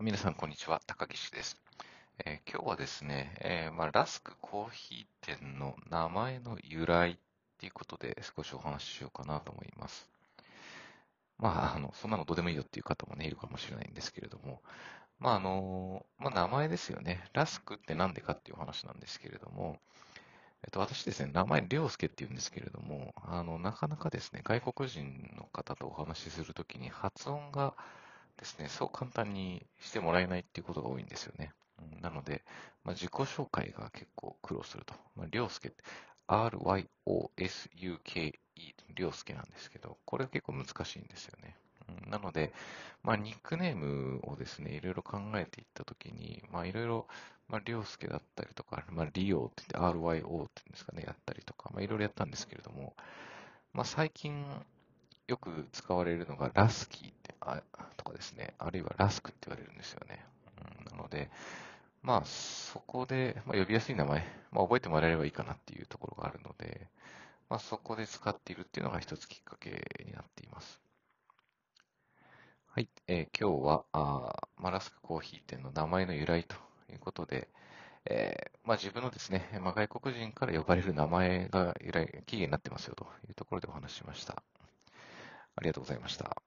皆さん、こんにちは。高岸です。えー、今日はですね、えー、まあ、ラスクコーヒー店の名前の由来っていうことで少しお話ししようかなと思います。まあ、あの、そんなのどうでもいいよっていう方もね、いるかもしれないんですけれども、まあ、あの、まあ、名前ですよね。ラスクって何でかっていう話なんですけれども、えっと、私ですね、名前、りょうすけって言うんですけれども、あの、なかなかですね、外国人の方とお話しするときに発音がですね、そう簡単にしてもらえないっていうことが多いんですよね。なので、まあ、自己紹介が結構苦労すると。まあ、りょうすけって、R-Y-O-S-U-K-E、りょうすけなんですけど、これは結構難しいんですよね。なので、まあ、ニックネームをですね、いろいろ考えていったときに、まあ、いろいろ、まあ、りょうすけだったりとか、まあ、リオって言って RYO って言うんですかね、やったりとか、まあ、いろいろやったんですけれども、まあ、最近よく使われるのがラスキーって、あるいはラスクって言われるんですよね。うん、なので、まあ、そこで、まあ、呼びやすい名前、まあ、覚えてもらえればいいかなっていうところがあるので、まあ、そこで使っているっていうのが一つきっかけになっています。はい、えー、今日はあマラスクコーヒー店の名前の由来ということで、えー、まあ、自分のですね、まあ、外国人から呼ばれる名前が由来、起源になってますよというところでお話ししました。ありがとうございました。